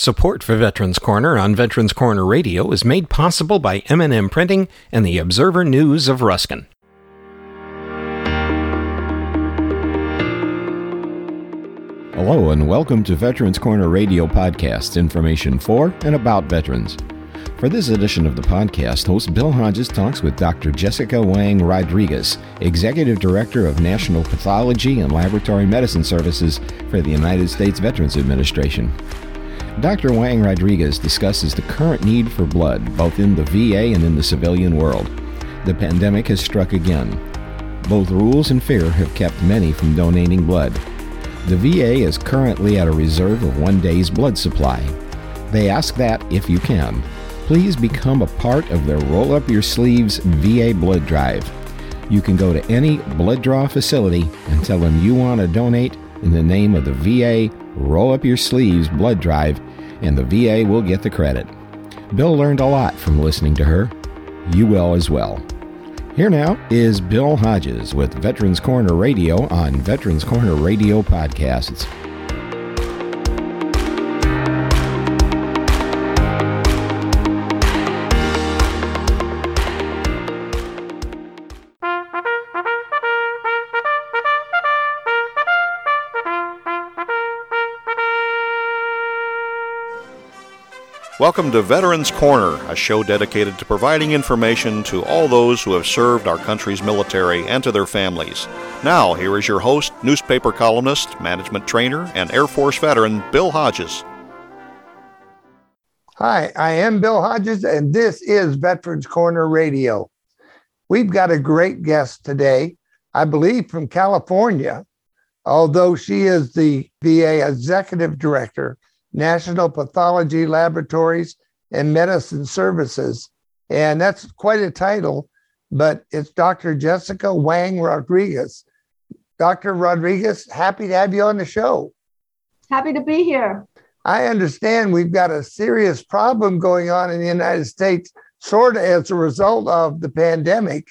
Support for Veterans Corner on Veterans Corner Radio is made possible by M&M Printing and the Observer News of Ruskin. Hello and welcome to Veterans Corner Radio podcast, information for and about veterans. For this edition of the podcast, host Bill Hodges talks with Dr. Jessica Wang Rodriguez, Executive Director of National Pathology and Laboratory Medicine Services for the United States Veterans Administration. Dr. Wang Rodriguez discusses the current need for blood, both in the VA and in the civilian world. The pandemic has struck again. Both rules and fear have kept many from donating blood. The VA is currently at a reserve of one day's blood supply. They ask that, if you can, please become a part of their Roll Up Your Sleeves VA Blood Drive. You can go to any blood draw facility and tell them you want to donate in the name of the VA Roll Up Your Sleeves Blood Drive, and the VA will get the credit. Bill learned a lot from listening to her. You will as well. Here now is Bill Hodges with Veterans Corner Radio on Veterans Corner Radio Podcasts. Welcome to Veterans Corner, a show dedicated to providing information to all those who have served our country's military and to their families. Now, here is your host, newspaper columnist, management trainer, and Air Force veteran, Bill Hodges. Hi, I am Bill Hodges, and this is Veterans Corner Radio. We've got a great guest today, I believe from California, although she is the VA Executive Director National Pathology Laboratories and Medicine Services. And that's quite a title, but it's Dr. Jessica Wang Rodriguez. Dr. Rodriguez, happy to have you on the show. Happy to be here. I understand we've got a serious problem going on in the United States, sort of as a result of the pandemic.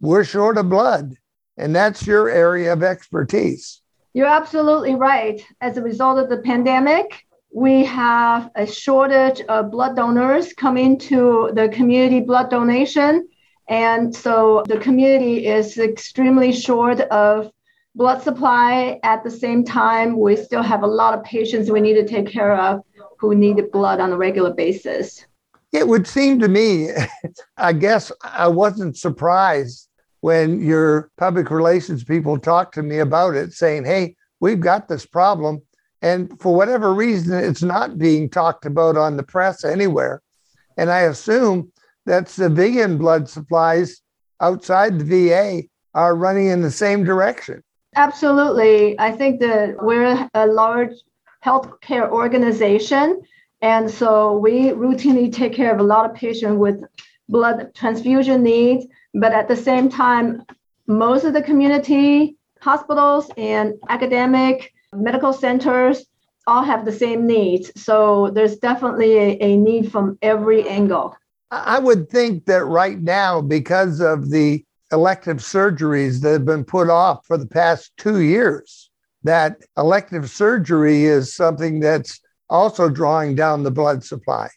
We're short of blood, and that's your area of expertise. You're absolutely right. As a result of the pandemic, we have a shortage of blood donors coming to the community blood donation. And so the community is extremely short of blood supply. At the same time, we still have a lot of patients we need to take care of who need blood on a regular basis. It would seem to me, I guess I wasn't surprised when your public relations people talked to me about it, saying, hey, we've got this problem and for whatever reason, it's not being talked about on the press anywhere. And I assume that civilian blood supplies outside the VA are running in the same direction. Absolutely. I think that we're a large healthcare organization. And so we routinely take care of a lot of patients with blood transfusion needs. But at the same time, most of the community hospitals and academic medical centers all have the same needs. So there's definitely a, a, need from every angle. I would think that right now, because of the elective surgeries that have been put off for the past two years, that elective surgery is something that's also drawing down the blood supply.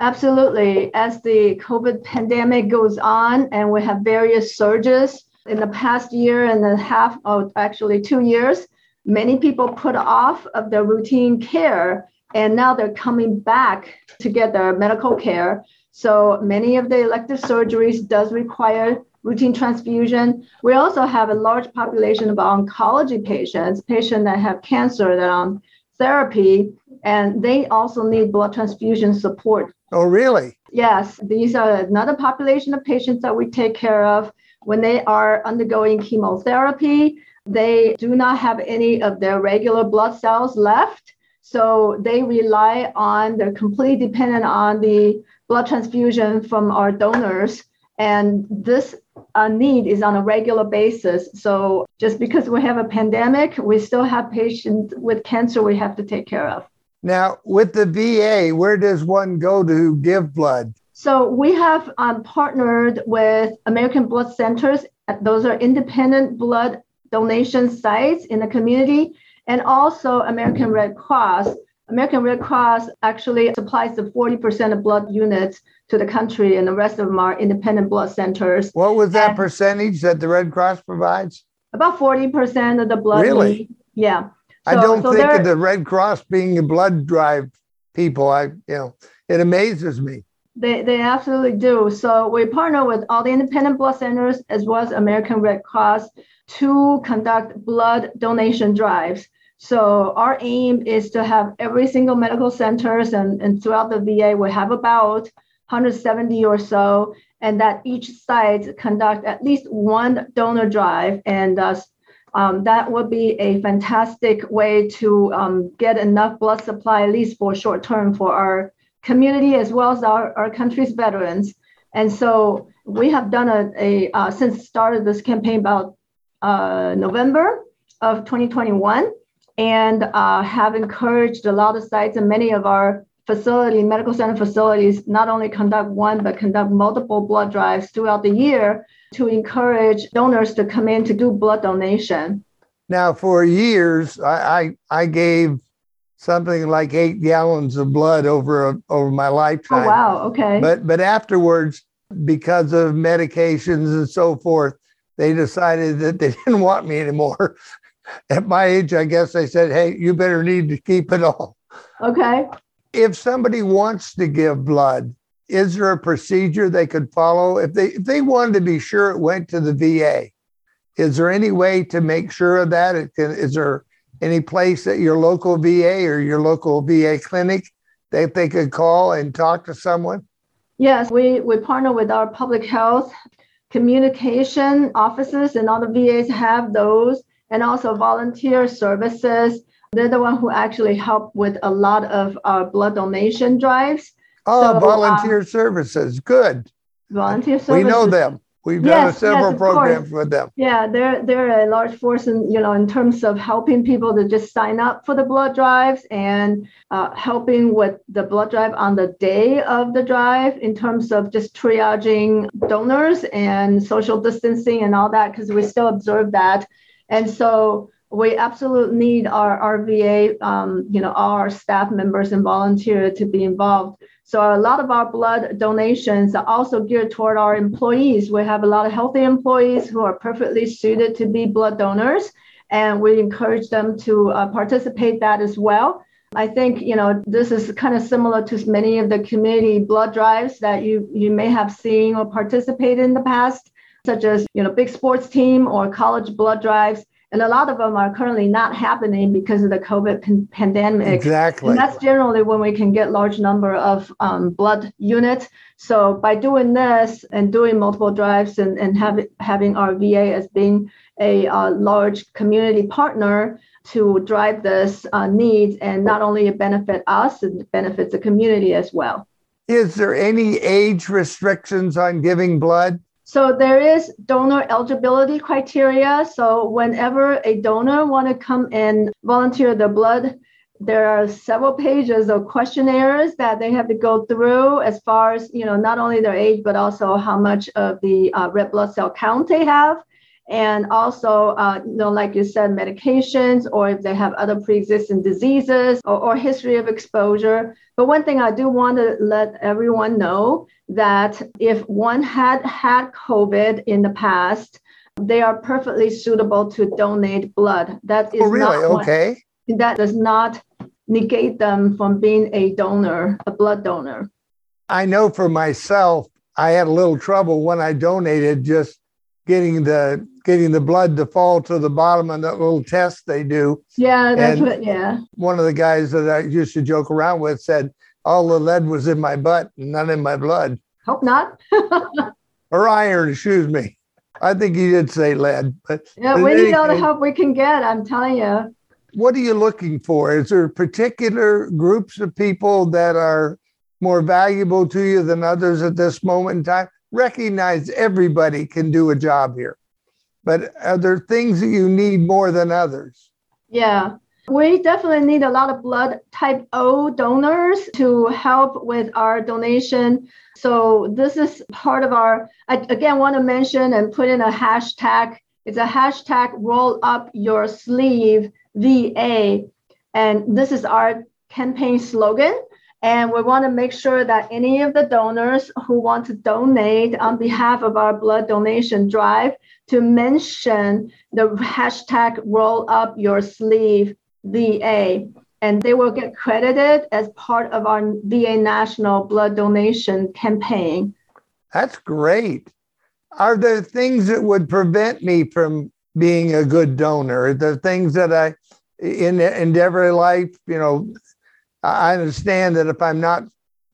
Absolutely. As the COVID pandemic goes on and we have various surges in the past year and a half, or actually two years, many people put off of their routine care and now they're coming back to get their medical care. So many of the elective surgeries does require routine transfusion. We also have a large population of oncology patients patients that have cancer that are on therapy and they also need blood transfusion support. Oh really? Yes these are another population of patients that we take care of when they are undergoing chemotherapy they do not have any of their regular blood cells left. So they rely on, they're completely dependent on the blood transfusion from our donors. And this uh, need is on a regular basis. So just because we have a pandemic, we still have patients with cancer we have to take care of. Now, with the VA, where does one go to give blood? So we have um, partnered with American Blood Centers. Those are independent blood donation sites in the community and also American Red Cross. American Red Cross actually supplies the 40% of blood units to the country, and the rest of them are independent blood centers. What was that and percentage that the Red Cross provides? About 40% of the blood. Really? Need. Yeah. So, I don't so think of the Red Cross being a blood drive people. I, you know, it amazes me. They, they absolutely do. So we partner with all the independent blood centers as well as American Red Cross to conduct blood donation drives. So our aim is to have every single medical centers and, and throughout the VA, we have about 170 or so, and that each site conduct at least one donor drive. And uh, um, that would be a fantastic way to um, get enough blood supply, at least for short term, for our community as well as our, our country's veterans. And so we have done a, a uh, since started this campaign about uh, November of 2021 and uh, have encouraged a lot of sites and many of our facility medical center facilities not only conduct one but conduct multiple blood drives throughout the year to encourage donors to come in to do blood donation now for years i i, I gave something like eight gallons of blood over a, over my oh, lifetime oh wow okay but but afterwards because of medications and so forth they decided that they didn't want me anymore at my age, I guess they said, hey, you better need to keep it all. Okay. If somebody wants to give blood, is there a procedure they could follow? If they if they wanted to be sure it went to the VA, is there any way to make sure of that? It Can, is there any place at your local VA or your local VA clinic that they could call and talk to someone? Yes, we, we partner with our public health communication offices, and all the VAs have those and also volunteer services. They're the one who actually help with a lot of our blood donation drives. Oh, so, volunteer um, services. Good. Volunteer services. We know them. We've yes, done several yes, programs course. with them. Yeah, they're they're a large force in you know in terms of helping people to just sign up for the blood drives and uh, helping with the blood drive on the day of the drive in terms of just triaging donors and social distancing and all that because we still observe that and so we absolutely need our, our VA, um, you know, our staff members and volunteers to be involved. So a lot of our blood donations are also geared toward our employees. We have a lot of healthy employees who are perfectly suited to be blood donors, and we encourage them to uh, participate that as well. I think you know this is kind of similar to many of the community blood drives that you you may have seen or participated in the past such as you know big sports team or college blood drives and a lot of them are currently not happening because of the covid pan- pandemic. Exactly. And that's generally when we can get large number of um, blood units. So by doing this and doing multiple drives and, and have, having our va as being a uh, large community partner to drive this uh, needs and not only benefit us it benefits the community as well. Is there any age restrictions on giving blood so there is donor eligibility criteria. So whenever a donor want to come and volunteer their blood, there are several pages of questionnaires that they have to go through as far as you know not only their age but also how much of the uh, red blood cell count they have and also, uh, you know, like you said, medications, or if they have other pre-existing diseases or, or history of exposure. But one thing I do want to let everyone know that if one had had COVID in the past, they are perfectly suitable to donate blood. That is oh, really okay. that does not negate them from being a donor, a blood donor. I know for myself, I had a little trouble when I donated just getting the getting the blood to fall to the bottom of that little test they do. Yeah, that's and what. Yeah. One of the guys that I used to joke around with said all the lead was in my butt, and none in my blood. Hope not. or iron, excuse me. I think he did say lead, but yeah, we need all the help we can get. I'm telling you. What are you looking for? Is there particular groups of people that are more valuable to you than others at this moment in time? Recognize everybody can do a job here, but are there things that you need more than others? Yeah. We definitely need a lot of blood type O donors to help with our donation. So this is part of our, I again want to mention and put in a hashtag. It's a hashtag roll up your sleeve VA. And this is our campaign slogan. And we want to make sure that any of the donors who want to donate on behalf of our blood donation drive to mention the hashtag roll up your sleeve VA. And they will get credited as part of our VA National Blood Donation campaign. That's great. Are there things that would prevent me from being a good donor? Are there things that I, in endeavor life, you know, I understand that if I'm not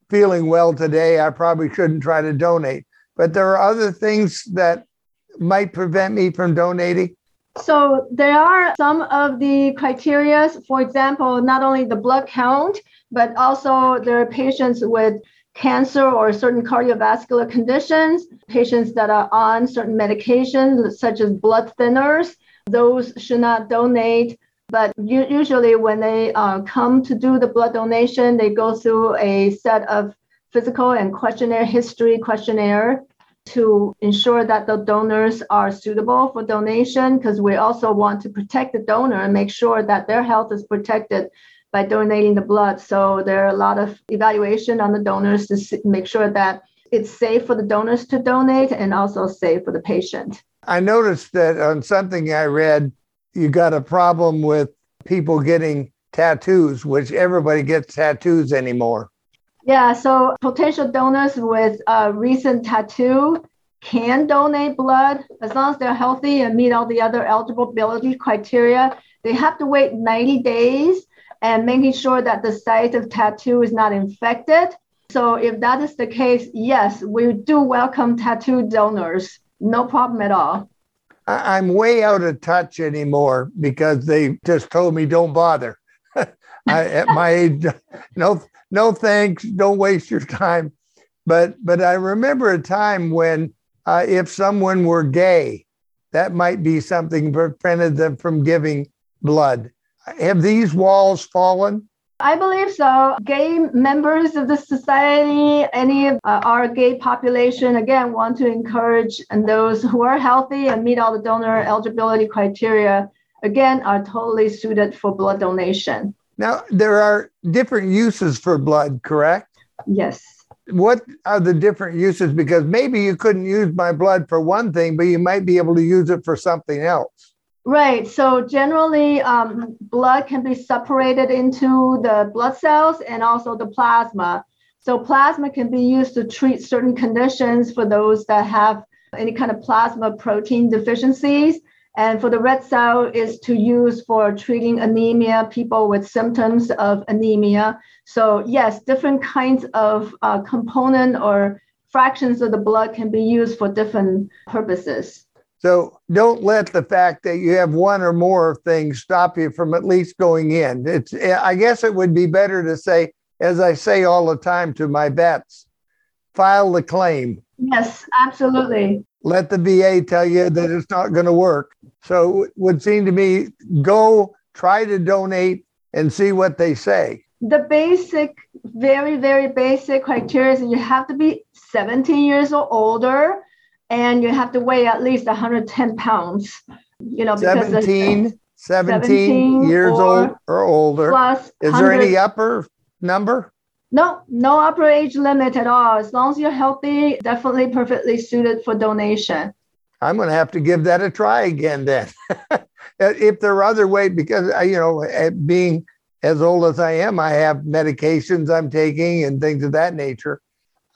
feeling well today, I probably shouldn't try to donate. But there are other things that might prevent me from donating. So there are some of the criteria. For example, not only the blood count, but also there are patients with cancer or certain cardiovascular conditions, patients that are on certain medications such as blood thinners. Those should not donate. But usually, when they uh, come to do the blood donation, they go through a set of physical and questionnaire history questionnaire to ensure that the donors are suitable for donation because we also want to protect the donor and make sure that their health is protected by donating the blood. So there are a lot of evaluation on the donors to make sure that it's safe for the donors to donate and also safe for the patient. I noticed that on something I read you got a problem with people getting tattoos, which everybody gets tattoos anymore. Yeah, so potential donors with a recent tattoo can donate blood as long as they're healthy and meet all the other eligibility criteria. They have to wait 90 days and making sure that the site of tattoo is not infected. So if that is the case, yes, we do welcome tattoo donors. No problem at all. I'm way out of touch anymore because they just told me don't bother. I, at my age, no, no thanks. Don't waste your time. But but I remember a time when uh, if someone were gay, that might be something prevented them from giving blood. Have these walls fallen? I believe so. Gay members of the society, any of uh, our gay population, again, want to encourage and those who are healthy and meet all the donor eligibility criteria, again, are totally suited for blood donation. Now, there are different uses for blood, correct? Yes. What are the different uses? Because maybe you couldn't use my blood for one thing, but you might be able to use it for something else. Right. So generally, um, blood can be separated into the blood cells and also the plasma. So plasma can be used to treat certain conditions for those that have any kind of plasma protein deficiencies. And for the red cell is to use for treating anemia, people with symptoms of anemia. So yes, different kinds of uh, component or fractions of the blood can be used for different purposes. So don't let the fact that you have one or more things stop you from at least going in. It's I guess it would be better to say, as I say all the time to my vets, file the claim. Yes, absolutely. Let the VA tell you that it's not going to work. So it would seem to me go try to donate and see what they say. The basic, very, very basic criteria is you have to be 17 years or older and you have to weigh at least 110 pounds. You know, because 17, 17, 17 years or old or older. Plus, is there any upper number? No, no upper age limit at all. As long as you're healthy, definitely perfectly suited for donation. I'm going to have to give that a try again then. if there are other ways, because uh, you know, eh, being as old as I am, I have medications I'm taking and things of that nature.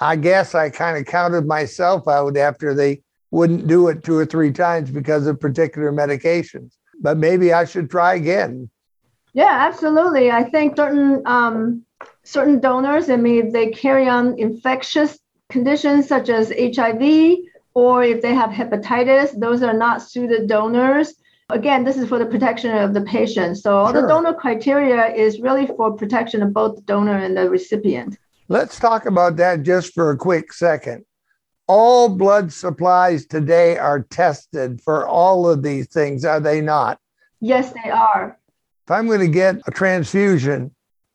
I guess I kind of counted myself out after they wouldn't do it two or three times because of particular medications. But maybe I should try again. Yeah, absolutely. I think certain um, certain donors, I mean, if they carry on infectious conditions such as HIV or if they have hepatitis, those are not suited donors. Again, this is for the protection of the patient. So all sure. the donor criteria is really for protection of both the donor and the recipient. Let's talk about that just for a quick second. All blood supplies today are tested for all of these things, are they not? Yes, they are. If I'm going to get a transfusion,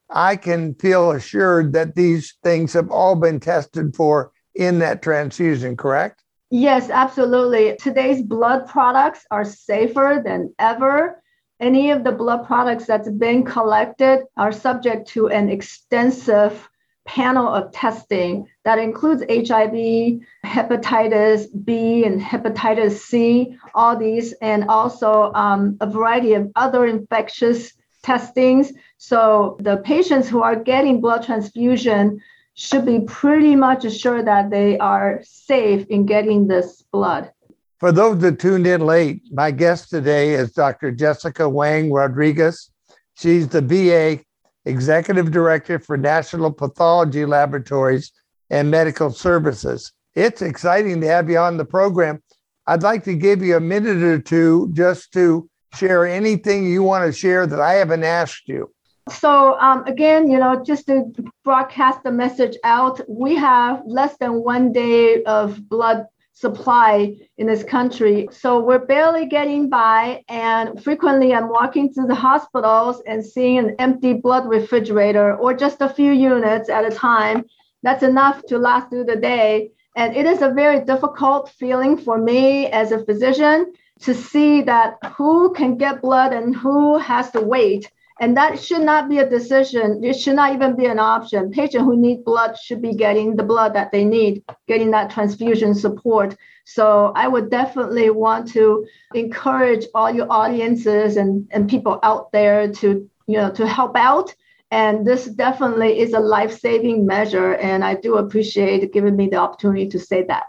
I can feel assured that these things have all been tested for in that transfusion, correct? Yes, absolutely. Today's blood products are safer than ever any of the blood products that's been collected are subject to an extensive panel of testing that includes HIV, hepatitis B, and hepatitis C, all these, and also um, a variety of other infectious testings. So the patients who are getting blood transfusion should be pretty much assured that they are safe in getting this blood. For those that tuned in late, my guest today is Dr. Jessica Wang Rodriguez. She's the VA Executive Director for National Pathology Laboratories and Medical Services. It's exciting to have you on the program. I'd like to give you a minute or two just to share anything you want to share that I haven't asked you. So, um, again, you know, just to broadcast the message out, we have less than one day of blood supply in this country. So we're barely getting by. And frequently I'm walking through the hospitals and seeing an empty blood refrigerator or just a few units at a time. That's enough to last through the day. And it is a very difficult feeling for me as a physician to see that who can get blood and who has to wait and that should not be a decision. It should not even be an option. Patients who need blood should be getting the blood that they need, getting that transfusion support. So I would definitely want to encourage all your audiences and, and people out there to, you know, to help out. And this definitely is a life-saving measure. And I do appreciate giving me the opportunity to say that.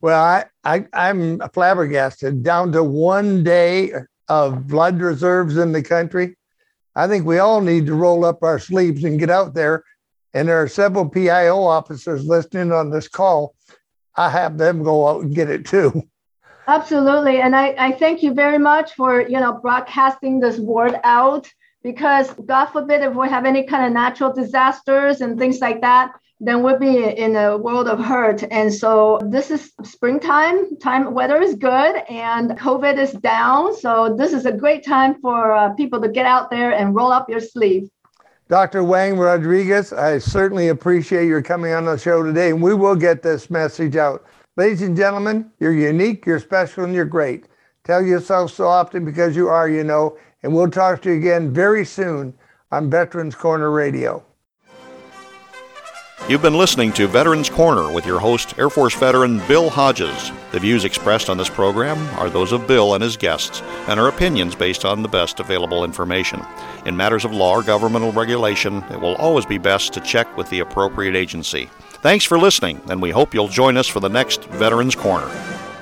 Well, I, I I'm flabbergasted down to one day of blood reserves in the country. I think we all need to roll up our sleeves and get out there. And there are several PIO officers listening on this call. I have them go out and get it too. Absolutely. And I, I thank you very much for, you know, broadcasting this word out because God forbid if we have any kind of natural disasters and things like that, then we'll be in a world of hurt. And so this is springtime, time weather is good and COVID is down. So this is a great time for uh, people to get out there and roll up your sleeve. Dr. Wang Rodriguez, I certainly appreciate your coming on the show today, and we will get this message out. Ladies and gentlemen, you're unique, you're special, and you're great. Tell yourself so often because you are, you know, and we'll talk to you again very soon on Veterans Corner Radio. You've been listening to Veterans Corner with your host, Air Force veteran Bill Hodges. The views expressed on this program are those of Bill and his guests and are opinions based on the best available information. In matters of law or governmental regulation, it will always be best to check with the appropriate agency. Thanks for listening, and we hope you'll join us for the next Veterans Corner.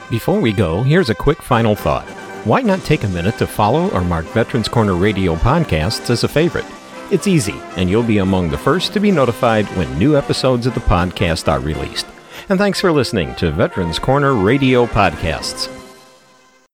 Before we go, here's a quick final thought. Why not take a minute to follow or mark Veterans Corner Radio podcasts as a favorite? It's easy, and you'll be among the first to be notified when new episodes of the podcast are released. And thanks for listening to Veterans Corner Radio Podcasts.